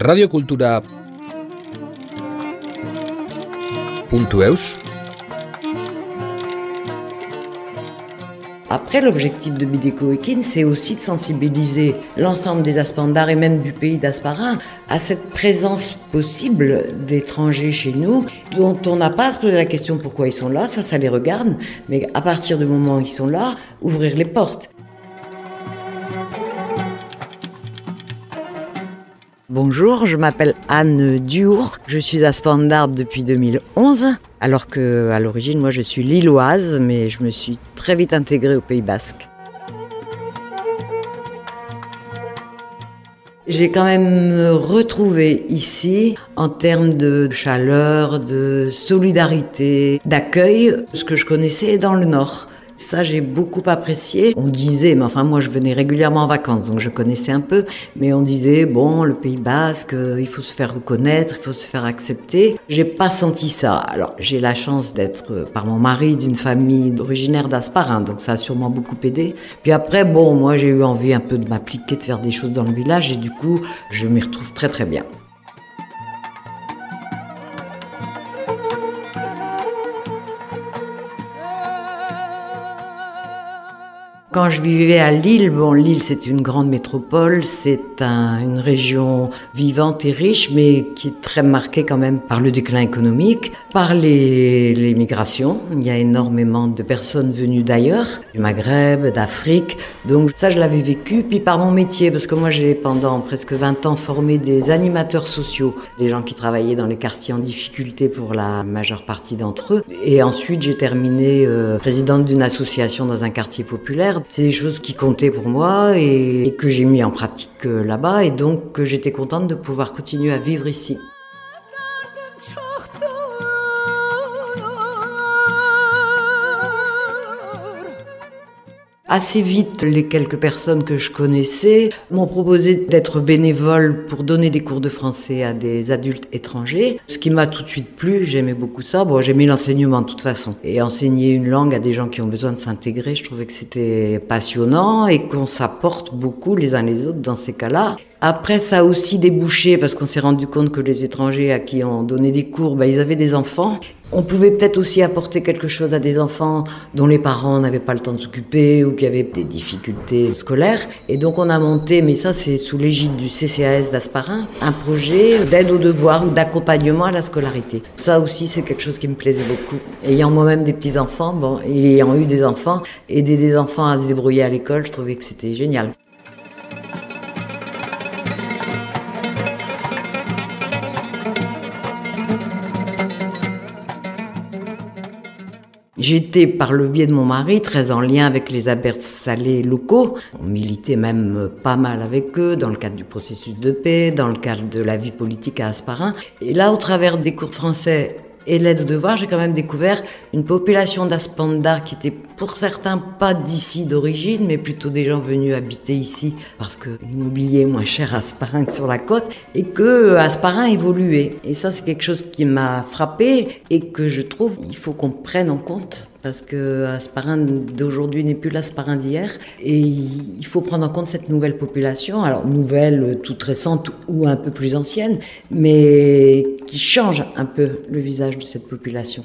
radiokultura.eus Après, l'objectif de Bideko Ekin, c'est aussi de sensibiliser l'ensemble des Aspandards et même du pays d'Asparin à cette présence possible d'étrangers chez nous, dont on n'a pas à se poser la question pourquoi ils sont là, ça, ça les regarde, mais à partir du moment où ils sont là, ouvrir les portes. Bonjour, je m'appelle Anne Duour, je suis à Spandard depuis 2011, alors que à l'origine moi je suis lilloise, mais je me suis très vite intégrée au Pays Basque. J'ai quand même retrouvé ici, en termes de chaleur, de solidarité, d'accueil, ce que je connaissais dans le Nord. Ça, j'ai beaucoup apprécié. On disait, mais enfin, moi, je venais régulièrement en vacances, donc je connaissais un peu, mais on disait, bon, le Pays Basque, euh, il faut se faire reconnaître, il faut se faire accepter. J'ai pas senti ça. Alors, j'ai la chance d'être, euh, par mon mari, d'une famille originaire d'Asparin, donc ça a sûrement beaucoup aidé. Puis après, bon, moi, j'ai eu envie un peu de m'appliquer, de faire des choses dans le village, et du coup, je m'y retrouve très très bien. Quand je vivais à Lille, bon, Lille c'est une grande métropole, c'est une région vivante et riche, mais qui est très marquée quand même par le déclin économique, par les, migrations. Il y a énormément de personnes venues d'ailleurs, du Maghreb, d'Afrique. Donc ça, je l'avais vécu. Puis par mon métier, parce que moi j'ai pendant presque 20 ans formé des animateurs sociaux, des gens qui travaillaient dans les quartiers en difficulté pour la majeure partie d'entre eux. Et ensuite, j'ai terminé euh, présidente d'une association dans un quartier populaire c'est des choses qui comptaient pour moi et, que j'ai mis en pratique euh, là-bas et donc que j'étais contente de pouvoir continuer à vivre ici. Assez vite, les quelques personnes que je connaissais m'ont proposé d'être bénévole pour donner des cours de français à des adultes étrangers, ce qui m'a tout de suite plu, j'aimais beaucoup ça. Bon, j'aimais l'enseignement de toute façon. Et enseigner une langue à des gens qui ont besoin de s'intégrer, je trouvais que c'était passionnant et qu'on s'apporte beaucoup les uns les autres dans ces cas-là. Après, ça a aussi débouché parce qu'on s'est rendu compte que les étrangers à qui on donnait des cours, bah, ils avaient des enfants. On pouvait peut-être aussi apporter quelque chose à des enfants dont les parents n'avaient pas le temps de s'occuper ou qui avaient des difficultés scolaires. Et donc on a monté, mais ça c'est sous l'égide du CCAS d'Asparin, un projet d'aide aux devoirs ou d'accompagnement à la scolarité. Ça aussi c'est quelque chose qui me plaisait beaucoup. Ayant moi-même des petits-enfants, bon, ayant eu des enfants, aider des enfants à se débrouiller à l'école, je trouvais que c'était génial. J'étais, par le biais de mon mari, très en lien avec les salés locaux. On militait même pas mal avec eux dans le cadre du processus de paix, dans le cadre de la vie politique à Asparin. Et là, au travers des cours de français et l'aide de voir, j'ai quand même découvert une population d'Aspandar qui était pour certains pas d'ici d'origine, mais plutôt des gens venus habiter ici parce que l'immobilier est moins cher à Asparin que sur la côte et que Asparin évoluait. Et ça, c'est quelque chose qui m'a frappé et que je trouve il faut qu'on prenne en compte parce que Asparin d'aujourd'hui n'est plus l'Asparin d'hier et il faut prendre en compte cette nouvelle population, alors nouvelle, toute récente ou un peu plus ancienne, mais qui change un peu le visage de cette population.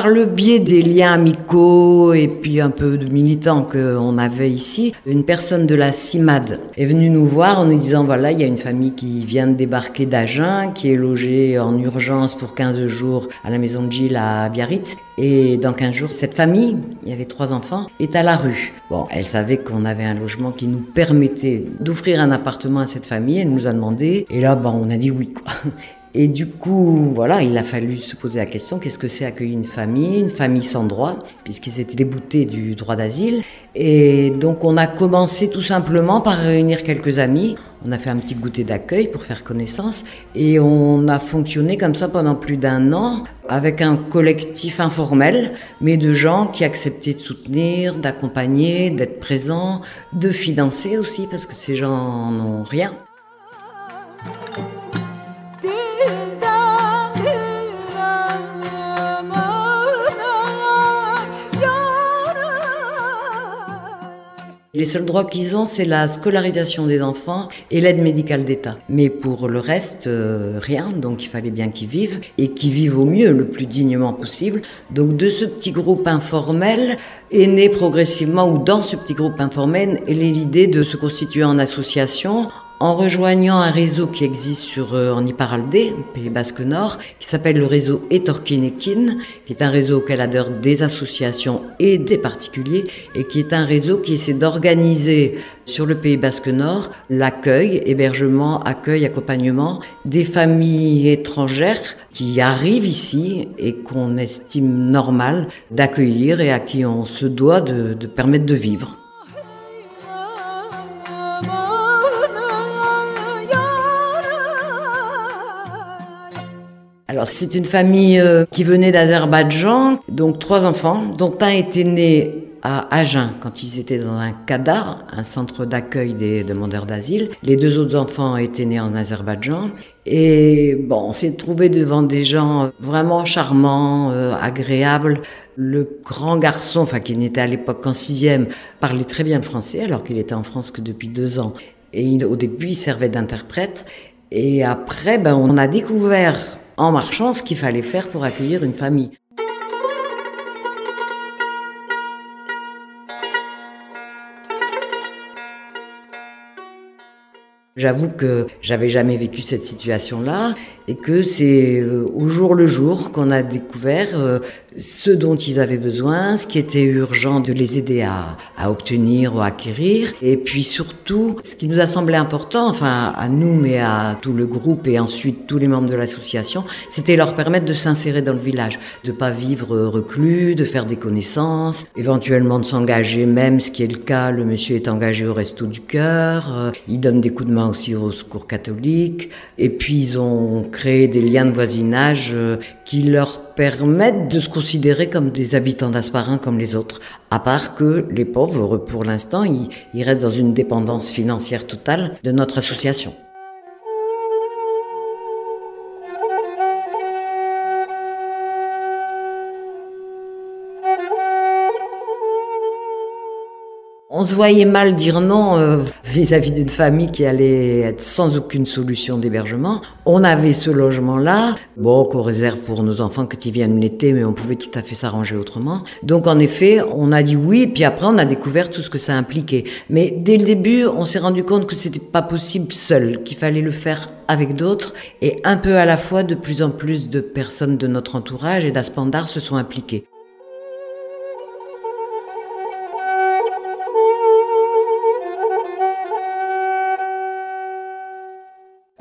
Par le biais des liens amicaux et puis un peu de militants qu'on avait ici, une personne de la CIMAD est venue nous voir en nous disant voilà, il y a une famille qui vient de débarquer d'Agen, qui est logée en urgence pour 15 jours à la maison de Gilles à Biarritz. Et dans 15 jours, cette famille, il y avait trois enfants, est à la rue. Bon, elle savait qu'on avait un logement qui nous permettait d'offrir un appartement à cette famille. Elle nous a demandé. Et là, bon, on a dit oui. Quoi. Et du coup, voilà, il a fallu se poser la question qu'est-ce que c'est accueillir une famille, une famille sans droit, puisqu'ils étaient déboutés du droit d'asile. Et donc, on a commencé tout simplement par réunir quelques amis. On a fait un petit goûter d'accueil pour faire connaissance et on a fonctionné comme ça pendant plus d'un an avec un collectif informel, mais de gens qui acceptaient de soutenir, d'accompagner, d'être présents, de financer aussi parce que ces gens n'ont rien. Les seuls droits qu'ils ont, c'est la scolarisation des enfants et l'aide médicale d'État. Mais pour le reste, euh, rien. Donc il fallait bien qu'ils vivent et qu'ils vivent au mieux, le plus dignement possible. Donc de ce petit groupe informel est né progressivement, ou dans ce petit groupe informel, l'idée de se constituer en association en rejoignant un réseau qui existe sur, euh, en Iparaldé, Pays Basque Nord, qui s'appelle le réseau Etorkinekin, qui est un réseau auquel adhèrent des associations et des particuliers, et qui est un réseau qui essaie d'organiser sur le Pays Basque Nord l'accueil, hébergement, accueil, accompagnement des familles étrangères qui arrivent ici et qu'on estime normal d'accueillir et à qui on se doit de, de permettre de vivre. Alors c'est une famille euh, qui venait d'Azerbaïdjan, donc trois enfants, dont un était né à Agen quand ils étaient dans un CADA, un centre d'accueil des demandeurs d'asile. Les deux autres enfants étaient nés en Azerbaïdjan. Et bon, on s'est trouvé devant des gens vraiment charmants, euh, agréables. Le grand garçon, enfin qui n'était à l'époque qu'en sixième, parlait très bien le français alors qu'il était en France que depuis deux ans. Et au début, il servait d'interprète. Et après, ben, on a découvert en marchant ce qu'il fallait faire pour accueillir une famille. J'avoue que j'avais jamais vécu cette situation-là et que c'est euh, au jour le jour qu'on a découvert euh, ce dont ils avaient besoin, ce qui était urgent de les aider à, obtenir ou à acquérir. Et puis surtout, ce qui nous a semblé important, enfin à nous mais à tout le groupe et ensuite tous les membres de l'association, c'était leur permettre de s'insérer dans le village, de pas vivre reclus, de faire des connaissances, éventuellement de s'engager même, ce qui est le cas, le monsieur est engagé au Resto du Cœur, euh, il donne des coups de main aussi au Secours catholique, et puis ils ont créer des liens de voisinage euh, qui leur permettent de se considérer comme des habitants d'Asparin comme les autres. À part que les pauvres, pour l'instant, ils restent dans une dépendance financière totale de notre association. On se voyait mal dire non euh, vis-à-vis d'une famille qui allait être sans aucune solution d'hébergement. On avait ce logement-là, bon, qu'on réserve pour nos enfants quand ils viennent l'été, mais on pouvait tout à fait s'arranger autrement. Donc en effet, on a dit oui, puis après on a découvert tout ce que ça impliquait. Mais dès le début, on s'est rendu compte que c'était pas possible seul, qu'il fallait le faire avec d'autres, et un peu à la fois, de plus en plus de personnes de notre entourage et d'Aspandar se sont impliquées.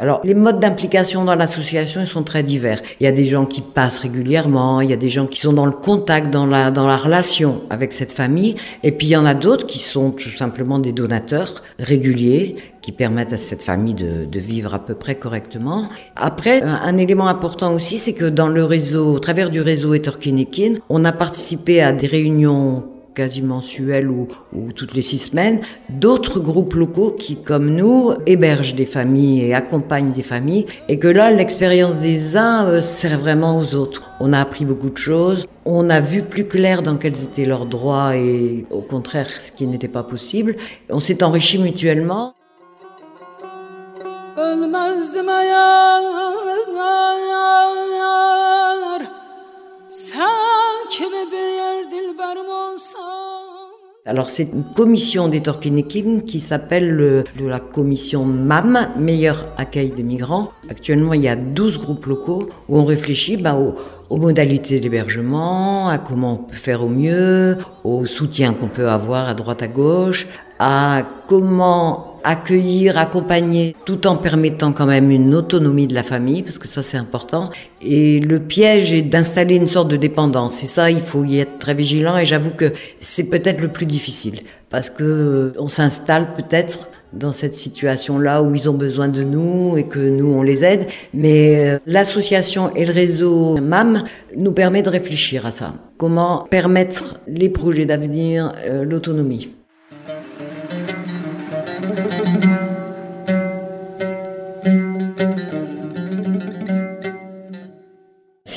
Alors, les modes d'implication dans l'association, ils sont très divers. Il y a des gens qui passent régulièrement, il y a des gens qui sont dans le contact, dans la, dans la relation avec cette famille, et puis il y en a d'autres qui sont tout simplement des donateurs réguliers, qui permettent à cette famille de, de vivre à peu près correctement. Après, un, un élément important aussi, c'est que dans le réseau, au travers du réseau Etorkinekin, on a participé à des réunions quasi mensuel ou, ou, toutes les six semaines, d'autres groupes locaux qui, comme nous, hébergent des familles et accompagnent des familles, et que là, l'expérience des uns euh, sert vraiment aux autres. On a appris beaucoup de choses, on a vu plus clair dans quels étaient leurs droits et au contraire ce qui n'était pas possible. On s'est enrichi mutuellement. Alors c'est une commission des Torkinekim qui s'appelle la commission MAM, Meilleur accueil des migrants. Actuellement, il y a 12 groupes locaux où on réfléchit bah, aux, aux modalités d'hébergement, à comment on peut faire au mieux, au soutien qu'on peut avoir à droite à gauche, à comment accueillir, accompagner, tout en permettant quand même une autonomie de la famille, parce que ça c'est important. Et le piège est d'installer une sorte de dépendance. Et ça, il faut y être très vigilant. Et j'avoue que c'est peut-être le plus difficile, parce que on s'installe peut-être dans cette situation-là où ils ont besoin de nous et que nous on les aide. Mais euh, l'association et le réseau MAM nous permet de réfléchir à ça. Comment permettre les projets d'avenir, euh, l'autonomie.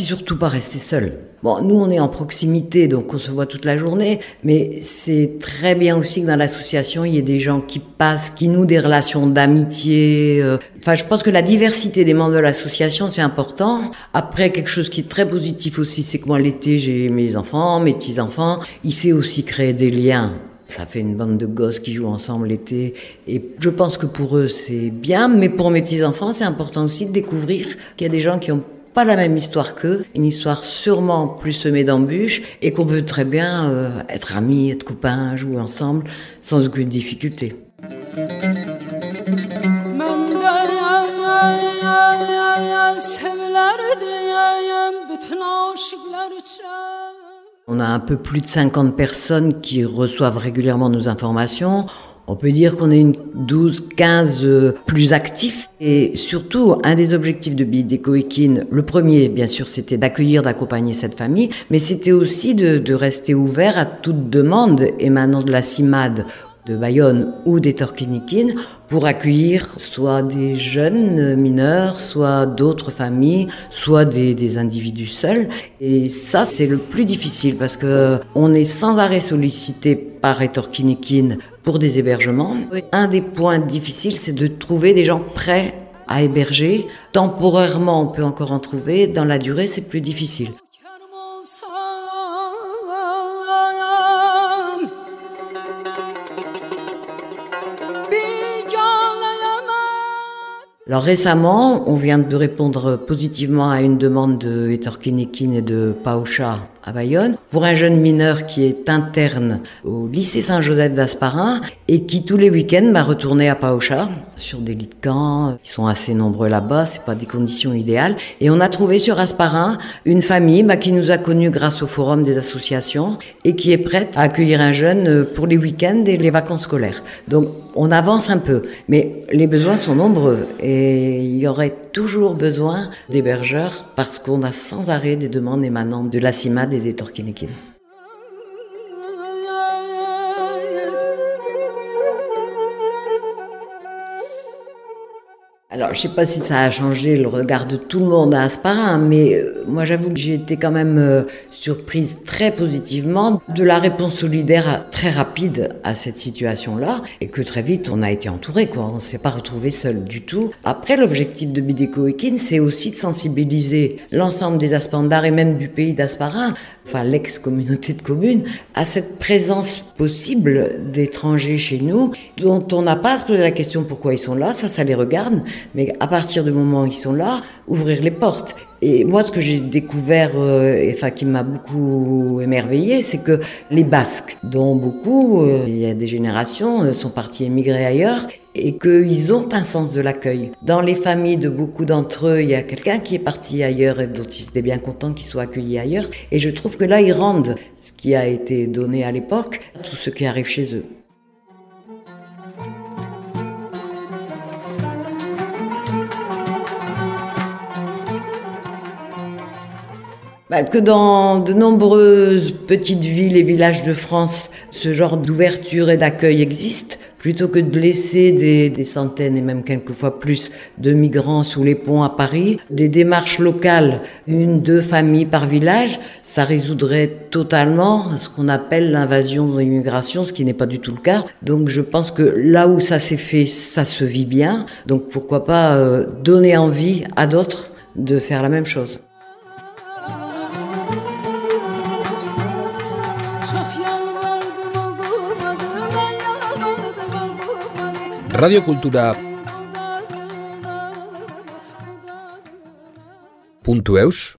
Surtout pas rester seul. Bon, nous, on est en proximité, donc on se voit toute la journée, mais c'est très bien aussi que dans l'association, il y ait des gens qui passent, qui nouent des relations d'amitié. Euh. Enfin, je pense que la diversité des membres de l'association, c'est important. Après, quelque chose qui est très positif aussi, c'est que moi, l'été, j'ai mes enfants, mes petits-enfants. Il sait aussi créer des liens. Ça fait une bande de gosses qui jouent ensemble l'été. Et je pense que pour eux, c'est bien. Mais pour mes petits-enfants, c'est important aussi de découvrir qu'il y a des gens qui ont pas la même histoire qu'eux, une histoire sûrement plus semée d'embûches et qu'on peut très bien euh, être amis, être copains, jouer ensemble sans aucune difficulté. On a un peu plus de 50 personnes qui reçoivent régulièrement nos informations. On peut dire qu'on est une 12, 15 euh, plus actifs. Et surtout, un des objectifs de Bidécoïkin, le premier, bien sûr, c'était d'accueillir, d'accompagner cette famille, mais c'était aussi de, de, rester ouvert à toute demande émanant de la CIMAD de Bayonne ou des Torkinikines pour accueillir soit des jeunes mineurs, soit d'autres familles, soit des, des, individus seuls. Et ça, c'est le plus difficile parce que on est sans arrêt sollicité par les Torkinikines pour des hébergements. Un des points difficiles, c'est de trouver des gens prêts à héberger. Temporairement, on peut encore en trouver. Dans la durée, c'est plus difficile. Alors récemment, on vient de répondre positivement à une demande de Etorkinekin et de Paocha à Bayonne pour un jeune mineur qui est interne au lycée Saint-Joseph d'Asparin et qui tous les week-ends m'a retourné à Paocha sur des lits de camp. Ils sont assez nombreux là-bas, c'est pas des conditions idéales. Et on a trouvé sur Asparin une famille bah, qui nous a connus grâce au forum des associations et qui est prête à accueillir un jeune pour les week-ends et les vacances scolaires. Donc on avance un peu, mais les besoins sont nombreux et il y aurait toujours besoin d'hébergeurs parce qu'on a sans arrêt des demandes émanant de la CIMAD et des Torkinikines. Alors, je sais pas si ça a changé le regard de tout le monde à Asparin, mais euh, moi j'avoue que j'ai été quand même euh, surprise très positivement de la réponse solidaire très rapide à cette situation-là, et que très vite on a été entouré, quoi. On s'est pas retrouvé seul du tout. Après, l'objectif de Bideko Ekin, c'est aussi de sensibiliser l'ensemble des Aspandars et même du pays d'Asparin, enfin l'ex-communauté de communes, à cette présence possible d'étrangers chez nous, dont on n'a pas à se poser la question pourquoi ils sont là, ça, ça les regarde mais à partir du moment où ils sont là, ouvrir les portes. Et moi, ce que j'ai découvert, euh, et enfin qui m'a beaucoup émerveillé, c'est que les Basques, dont beaucoup, euh, il y a des générations, euh, sont partis émigrer ailleurs, et qu'ils ont un sens de l'accueil. Dans les familles de beaucoup d'entre eux, il y a quelqu'un qui est parti ailleurs et dont ils étaient bien contents qu'il soit accueilli ailleurs. Et je trouve que là, ils rendent ce qui a été donné à l'époque, tout ce qui arrive chez eux. Bah, que dans de nombreuses petites villes et villages de France, ce genre d'ouverture et d'accueil existe, plutôt que de laisser des, des, centaines et même quelquefois plus de migrants sous les ponts à Paris, des démarches locales, une, deux familles par village, ça résoudrait totalement ce qu'on appelle l'invasion de l'immigration, ce qui n'est pas du tout le cas. Donc je pense que là où ça s'est fait, ça se vit bien. Donc pourquoi pas euh, donner envie à d'autres de faire la même chose. Radio Kultura puntu eus?